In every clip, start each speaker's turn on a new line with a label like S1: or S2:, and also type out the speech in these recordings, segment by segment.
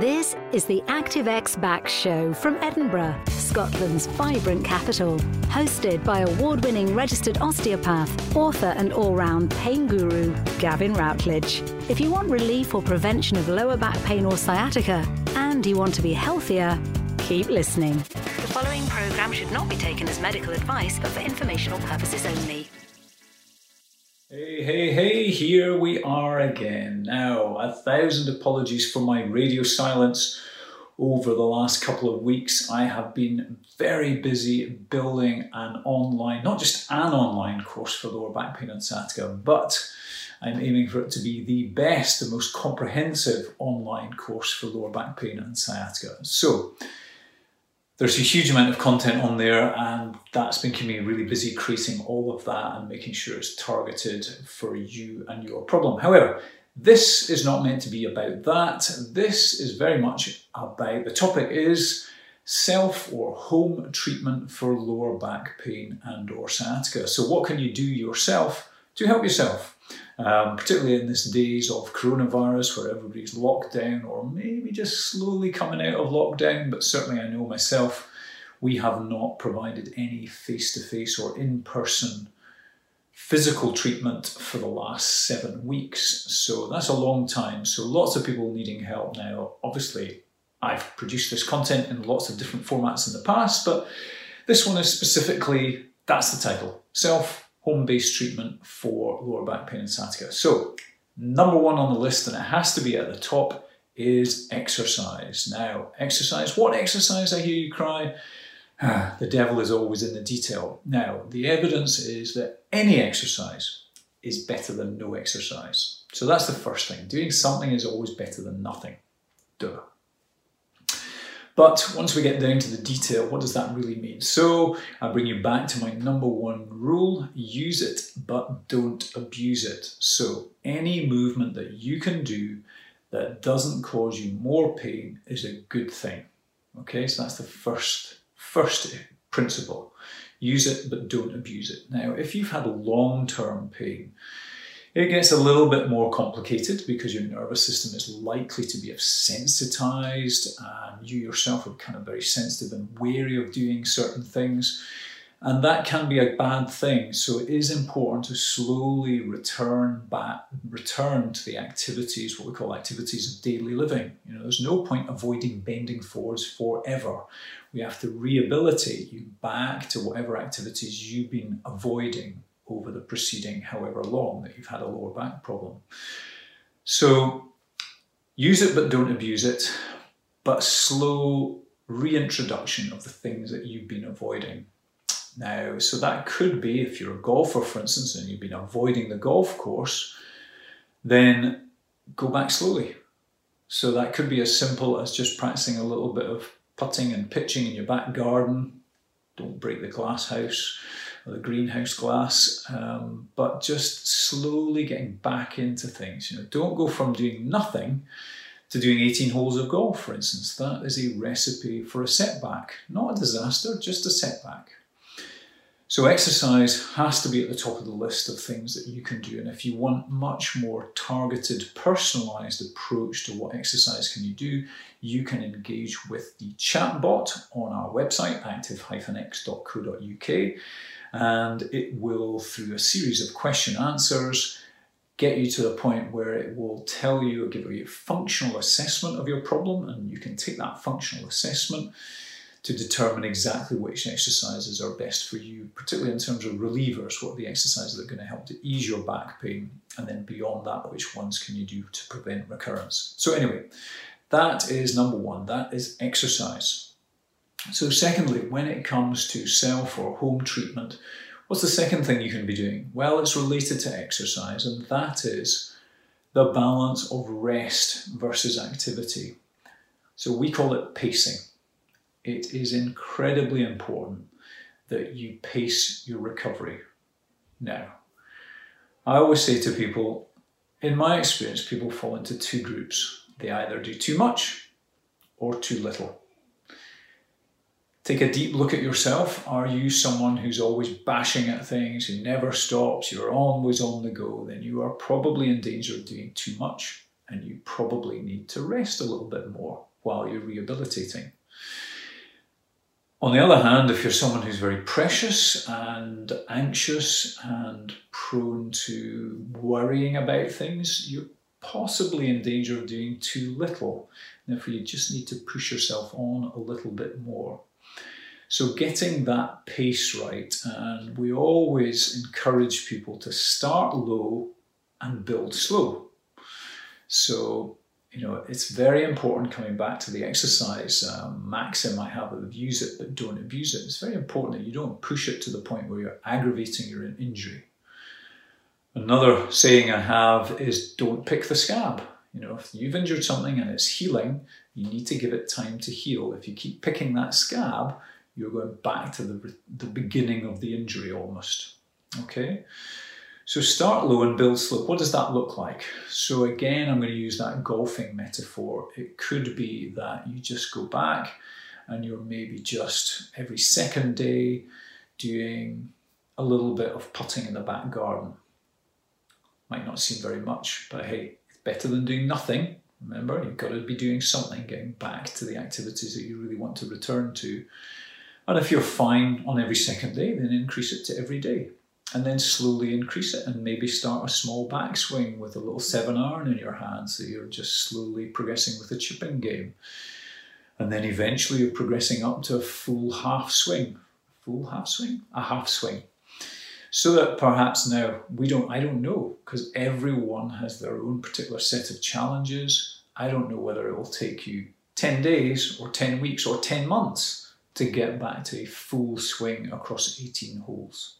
S1: This is the ActiveX Back Show from Edinburgh, Scotland's vibrant capital. Hosted by award winning registered osteopath, author, and all round pain guru, Gavin Routledge. If you want relief or prevention of lower back pain or sciatica, and you want to be healthier, keep listening. The following programme should not be taken as medical advice, but for informational purposes only.
S2: Hey, hey, hey, here we are again. Now, a thousand apologies for my radio silence over the last couple of weeks. I have been very busy building an online, not just an online course for lower back pain and sciatica, but I'm aiming for it to be the best, the most comprehensive online course for lower back pain and sciatica. So, there's a huge amount of content on there, and that's been keeping me really busy creating all of that and making sure it's targeted for you and your problem. However, this is not meant to be about that. This is very much about the topic is self or home treatment for lower back pain and or sciatica. So what can you do yourself to help yourself? Um, particularly in these days of coronavirus where everybody's locked down or maybe just slowly coming out of lockdown, but certainly I know myself, we have not provided any face to face or in person physical treatment for the last seven weeks. So that's a long time. So lots of people needing help now. Obviously, I've produced this content in lots of different formats in the past, but this one is specifically, that's the title, Self home-based treatment for lower back pain and sciatica. So number one on the list, and it has to be at the top, is exercise. Now, exercise, what exercise I hear you cry? Ah, the devil is always in the detail. Now, the evidence is that any exercise is better than no exercise. So that's the first thing. Doing something is always better than nothing. Duh. But once we get down to the detail, what does that really mean? So I bring you back to my number one rule use it, but don't abuse it. So any movement that you can do that doesn't cause you more pain is a good thing. Okay, so that's the first, first principle. Use it, but don't abuse it. Now, if you've had long term pain, it gets a little bit more complicated because your nervous system is likely to be sensitized and you yourself are kind of very sensitive and wary of doing certain things. And that can be a bad thing. So it is important to slowly return back, return to the activities, what we call activities of daily living. You know, there's no point avoiding bending forwards forever. We have to rehabilitate you back to whatever activities you've been avoiding over the preceding however long that you've had a lower back problem. So use it but don't abuse it, but slow reintroduction of the things that you've been avoiding. Now, so that could be if you're a golfer, for instance, and you've been avoiding the golf course, then go back slowly. So that could be as simple as just practicing a little bit of putting and pitching in your back garden. Don't break the glass house the greenhouse glass, um, but just slowly getting back into things. You know, don't go from doing nothing to doing 18 holes of golf, for instance. That is a recipe for a setback, not a disaster, just a setback. So exercise has to be at the top of the list of things that you can do. And if you want much more targeted, personalized approach to what exercise can you do, you can engage with the chatbot on our website, active-x.co.uk and it will, through a series of question answers, get you to the point where it will tell you or give you a functional assessment of your problem, and you can take that functional assessment to determine exactly which exercises are best for you, particularly in terms of relievers, what are the exercises that are going to help to ease your back pain, and then beyond that, which ones can you do to prevent recurrence. So, anyway, that is number one, that is exercise. So, secondly, when it comes to self or home treatment, what's the second thing you can be doing? Well, it's related to exercise, and that is the balance of rest versus activity. So, we call it pacing. It is incredibly important that you pace your recovery. Now, I always say to people, in my experience, people fall into two groups. They either do too much or too little. Take a deep look at yourself. Are you someone who's always bashing at things, who never stops, you're always on the go? Then you are probably in danger of doing too much and you probably need to rest a little bit more while you're rehabilitating. On the other hand, if you're someone who's very precious and anxious and prone to worrying about things, you're possibly in danger of doing too little. Therefore, you just need to push yourself on a little bit more. So, getting that pace right, and we always encourage people to start low and build slow. So, you know, it's very important coming back to the exercise um, maxim I have of abuse it but don't abuse it. It's very important that you don't push it to the point where you're aggravating your injury. Another saying I have is don't pick the scab. You know, if you've injured something and it's healing, you need to give it time to heal. If you keep picking that scab, you're going back to the, the beginning of the injury almost. Okay? So start low and build slow. What does that look like? So again, I'm going to use that golfing metaphor. It could be that you just go back and you're maybe just every second day doing a little bit of putting in the back garden. Might not seem very much, but hey, it's better than doing nothing. Remember, you've got to be doing something, getting back to the activities that you really want to return to. And if you're fine on every second day, then increase it to every day. And then slowly increase it and maybe start a small backswing with a little seven iron in your hand. So you're just slowly progressing with the chipping game. And then eventually you're progressing up to a full half swing. Full half swing? A half swing. So that perhaps now we don't, I don't know, because everyone has their own particular set of challenges. I don't know whether it will take you 10 days or 10 weeks or 10 months to get back to a full swing across 18 holes.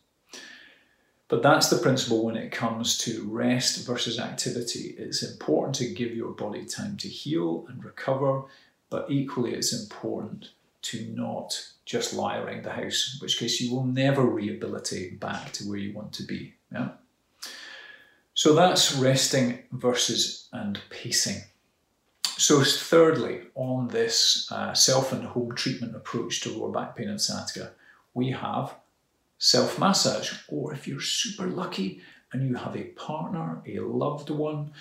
S2: But that's the principle when it comes to rest versus activity. It's important to give your body time to heal and recover, but equally it's important to not just lie around the house, in which case you will never rehabilitate back to where you want to be. Yeah? So that's resting versus and pacing. So, thirdly, on this uh, self and home treatment approach to lower back pain and sciatica, we have self massage, or if you're super lucky and you have a partner, a loved one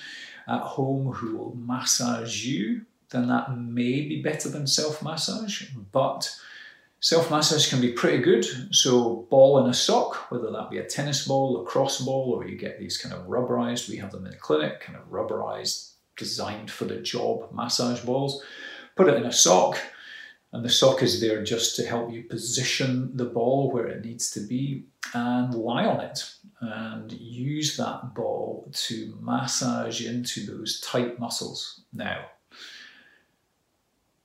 S2: at home who will massage you, then that may be better than self massage. But self massage can be pretty good. So, ball in a sock, whether that be a tennis ball, a cross ball, or you get these kind of rubberized, we have them in the clinic, kind of rubberized designed for the job massage balls. Put it in a sock, and the sock is there just to help you position the ball where it needs to be and lie on it and use that ball to massage into those tight muscles. Now,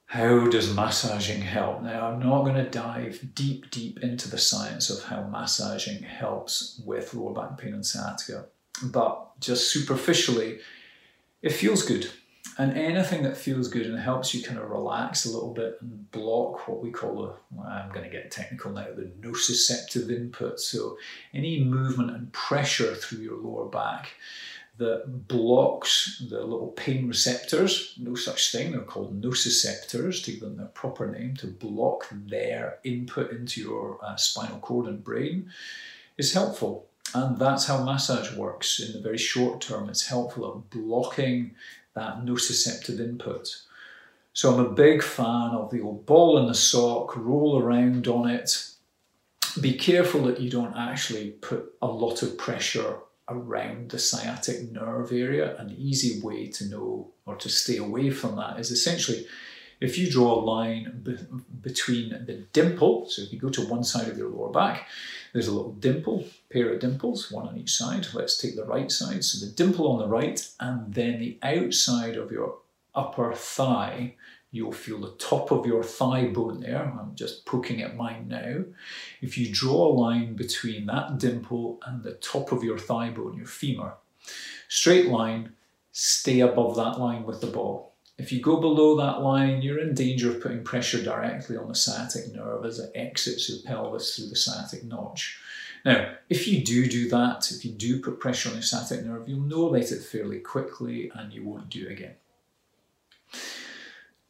S2: how does massaging help? Now, I'm not going to dive deep, deep into the science of how massaging helps with lower back pain and sciatica, but just superficially, it feels good. And anything that feels good and helps you kind of relax a little bit and block what we call the, I'm going to get technical now, the nociceptive input. So any movement and pressure through your lower back that blocks the little pain receptors, no such thing, they're called nociceptors, to give them their proper name, to block their input into your uh, spinal cord and brain, is helpful. And that's how massage works in the very short term. It's helpful at blocking that nociceptive input. So I'm a big fan of the old ball in the sock, roll around on it. Be careful that you don't actually put a lot of pressure around the sciatic nerve area. An easy way to know or to stay away from that is essentially if you draw a line be- between the dimple, so if you go to one side of your lower back, there's a little dimple, pair of dimples, one on each side. Let's take the right side. So the dimple on the right, and then the outside of your upper thigh, you'll feel the top of your thigh bone there. I'm just poking at mine now. If you draw a line between that dimple and the top of your thigh bone, your femur, straight line, stay above that line with the ball. If you go below that line, you're in danger of putting pressure directly on the sciatic nerve as it exits the pelvis through the sciatic notch. Now, if you do do that, if you do put pressure on the sciatic nerve, you'll know about it fairly quickly and you won't do it again.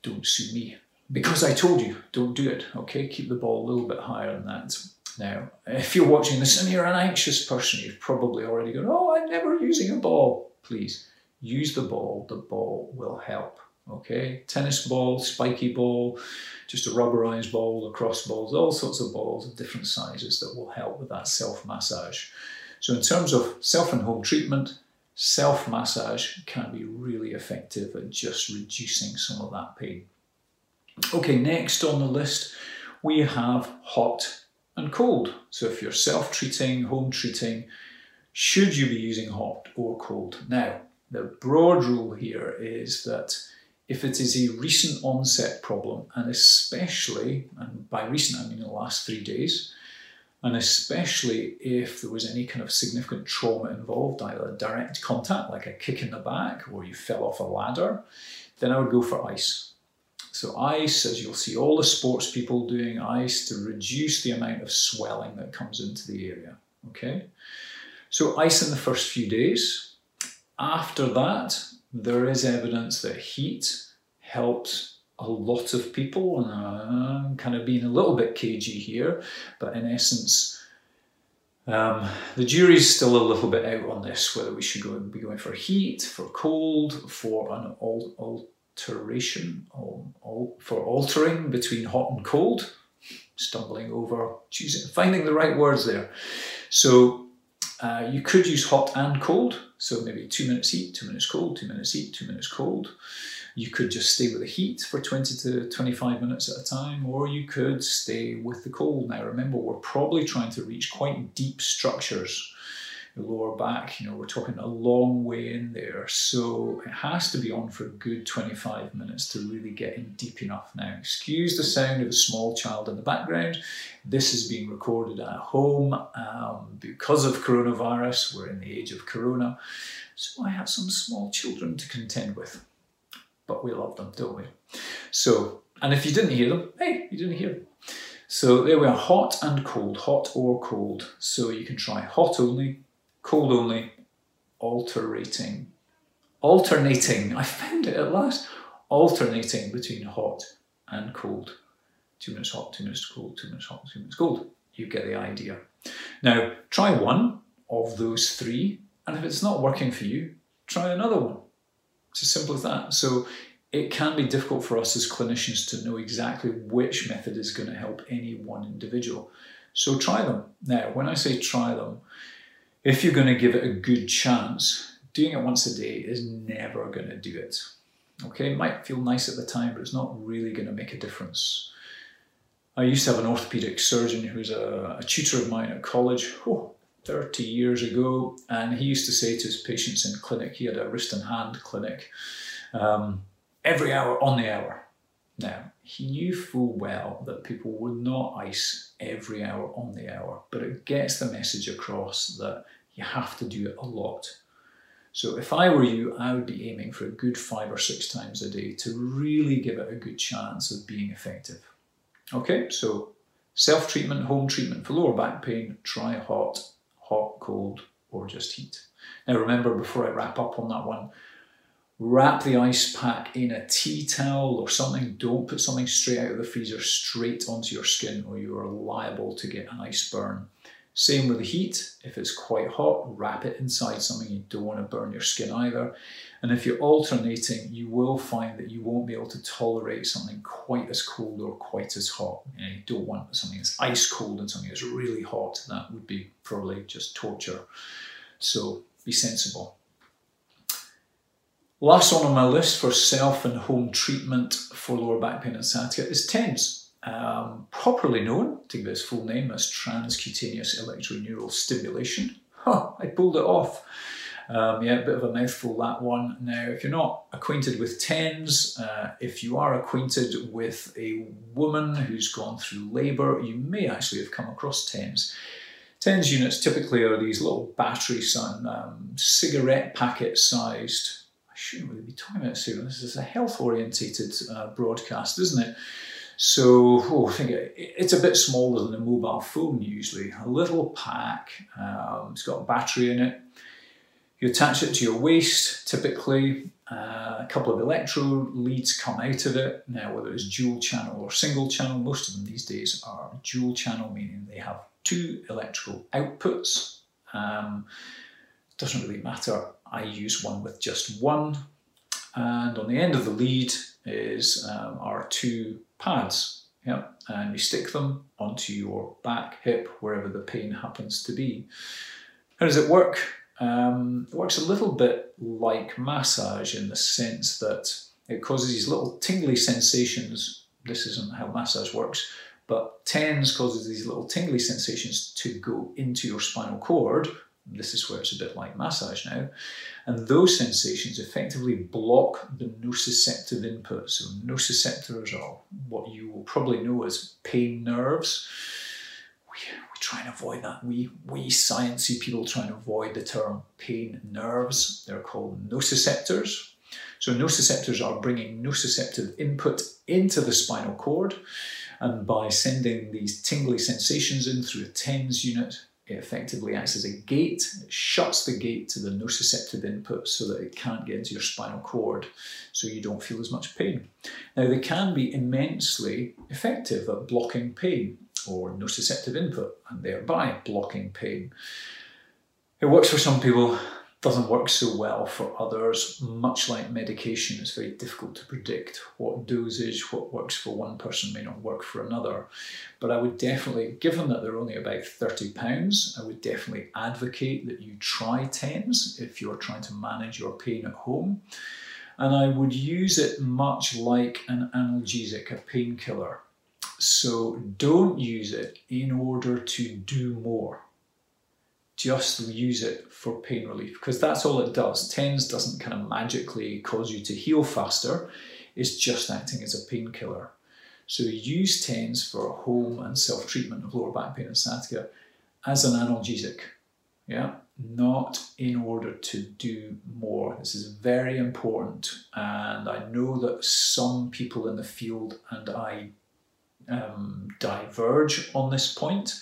S2: Don't sue me. Because I told you, don't do it, okay? Keep the ball a little bit higher than that. Now, if you're watching this and you're an anxious person, you've probably already gone, oh, I'm never using a ball. Please use the ball, the ball will help. Okay, tennis ball, spiky ball, just a rubberized ball, lacrosse balls, all sorts of balls of different sizes that will help with that self massage. So, in terms of self and home treatment, self massage can be really effective at just reducing some of that pain. Okay, next on the list, we have hot and cold. So, if you're self treating, home treating, should you be using hot or cold? Now, the broad rule here is that if it is a recent onset problem, and especially, and by recent I mean the last three days, and especially if there was any kind of significant trauma involved, either direct contact, like a kick in the back, or you fell off a ladder, then I would go for ice. So, ice, as you'll see all the sports people doing ice to reduce the amount of swelling that comes into the area. Okay? So, ice in the first few days. After that, there is evidence that heat helps a lot of people. And I'm kind of being a little bit cagey here, but in essence, um, the jury's still a little bit out on this whether we should go be going for heat, for cold, for an alteration, for altering between hot and cold. Stumbling over, choosing, finding the right words there. So uh, you could use hot and cold. So maybe two minutes heat, two minutes cold, two minutes heat, two minutes cold. You could just stay with the heat for 20 to 25 minutes at a time, or you could stay with the cold. Now, remember, we're probably trying to reach quite deep structures. The lower back, you know, we're talking a long way in there. So it has to be on for a good 25 minutes to really get in deep enough. Now, excuse the sound of a small child in the background. This is being recorded at home um, because of coronavirus. We're in the age of corona. So I have some small children to contend with but we love them, don't we? So, and if you didn't hear them, hey, you didn't hear them. So there we are, hot and cold, hot or cold. So you can try hot only, cold only, alternating, alternating, I found it at last, alternating between hot and cold. Two minutes hot, two minutes cold, two minutes hot, two minutes cold. You get the idea. Now, try one of those three, and if it's not working for you, try another one. It's as simple as that. So it can be difficult for us as clinicians to know exactly which method is going to help any one individual. So try them. Now, when I say try them, if you're going to give it a good chance, doing it once a day is never going to do it. Okay, it might feel nice at the time, but it's not really going to make a difference. I used to have an orthopedic surgeon who's a, a tutor of mine at college. Oh, 30 years ago, and he used to say to his patients in clinic, he had a wrist and hand clinic, um, every hour on the hour. Now, he knew full well that people would not ice every hour on the hour, but it gets the message across that you have to do it a lot. So if I were you, I would be aiming for a good five or six times a day to really give it a good chance of being effective. Okay, so self treatment, home treatment for lower back pain, try hot hot, cold, or just heat. Now remember, before I wrap up on that one, wrap the ice pack in a tea towel or something. Don't put something straight out of the freezer straight onto your skin or you are liable to get an ice burn. Same with the heat. If it's quite hot, wrap it inside something. You don't want to burn your skin either. And if you're alternating, you will find that you won't be able to tolerate something quite as cold or quite as hot. You, know, you don't want something that's ice cold and something that's really hot. That would be probably just torture. So be sensible. Last one on my list for self and home treatment for lower back pain and sciatica is TENS. Um, properly known, to give its full name, as transcutaneous electroneural stimulation. Huh, I pulled it off. Um, yeah, a bit of a mouthful that one. Now, if you're not acquainted with TENS, uh, if you are acquainted with a woman who's gone through labour, you may actually have come across TENS. TENS units typically are these little battery son, um, cigarette packet sized. I shouldn't really be talking about cigarettes. This is a health orientated uh, broadcast, isn't it? So oh, I think it, it's a bit smaller than a mobile phone usually. A little pack, um, it's got a battery in it. You attach it to your waist, typically. Uh, a couple of electrode leads come out of it. Now, whether it's dual channel or single channel, most of them these days are dual channel, meaning they have two electrical outputs. Um, doesn't really matter I use one with just one. And on the end of the lead is um, our two pads. Yeah, and you stick them onto your back, hip, wherever the pain happens to be. How does it work? Um, it works a little bit like massage in the sense that it causes these little tingly sensations. This isn't how massage works, but TENS causes these little tingly sensations to go into your spinal cord. This is where it's a bit like massage now. And those sensations effectively block the nociceptive input. So, nociceptors are what you will probably know as pain nerves we, we try and avoid that. We, we sciencey people try and avoid the term pain nerves. They're called nociceptors. So nociceptors are bringing nociceptive input into the spinal cord, and by sending these tingly sensations in through a TENS unit, it effectively acts as a gate. It shuts the gate to the nociceptive input so that it can't get into your spinal cord, so you don't feel as much pain. Now, they can be immensely effective at blocking pain or nociceptive input and thereby blocking pain. It works for some people, doesn't work so well for others. Much like medication, it's very difficult to predict what dosage, what works for one person may not work for another. But I would definitely, given that they're only about £30, I would definitely advocate that you try TENS if you're trying to manage your pain at home. And I would use it much like an analgesic, a painkiller. So don't use it in order to do more. Just use it for pain relief because that's all it does. TENS doesn't kind of magically cause you to heal faster, it's just acting as a painkiller. So use TENS for home and self treatment of lower back pain and sciatica as an analgesic. Yeah, not in order to do more. This is very important, and I know that some people in the field, and I um, diverge on this point.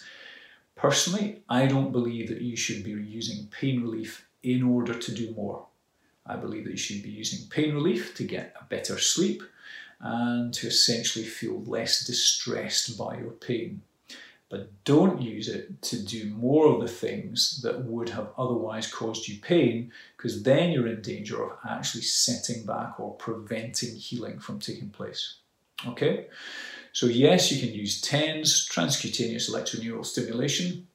S2: Personally, I don't believe that you should be using pain relief in order to do more. I believe that you should be using pain relief to get a better sleep and to essentially feel less distressed by your pain. But don't use it to do more of the things that would have otherwise caused you pain, because then you're in danger of actually setting back or preventing healing from taking place. Okay? So yes, you can use TENS, transcutaneous electroneural stimulation,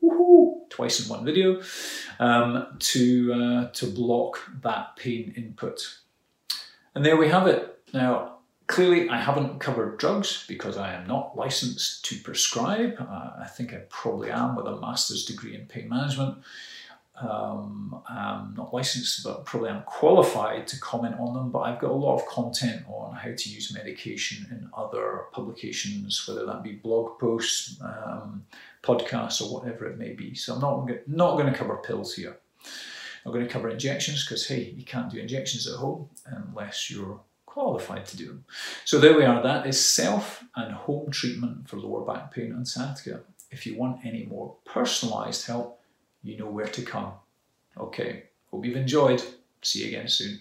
S2: twice in one video, um, to, uh, to block that pain input. And there we have it. Now, clearly I haven't covered drugs because I am not licensed to prescribe. Uh, I think I probably am with a master's degree in pain management um, I'm not licensed, but probably I'm qualified to comment on them. But I've got a lot of content on how to use medication in other publications, whether that be blog posts, um, podcasts, or whatever it may be. So I'm not not going to cover pills here. I'm going to cover injections because hey, you can't do injections at home unless you're qualified to do them. So there we are. That is self and home treatment for lower back pain and sciatica. If you want any more personalised help you know where to come. Okay, hope you've enjoyed. See you again soon.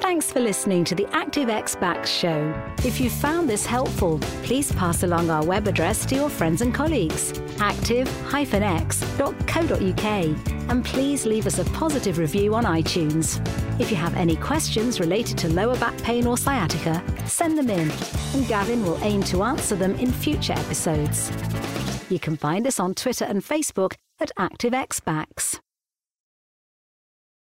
S1: Thanks for listening to the Active Back show. If you found this helpful, please pass along our web address to your friends and colleagues, active-x.co.uk, and please leave us a positive review on iTunes. If you have any questions related to lower back pain or sciatica, send them in, and Gavin will aim to answer them in future episodes. You can find us on Twitter and Facebook at ActiveXBacks.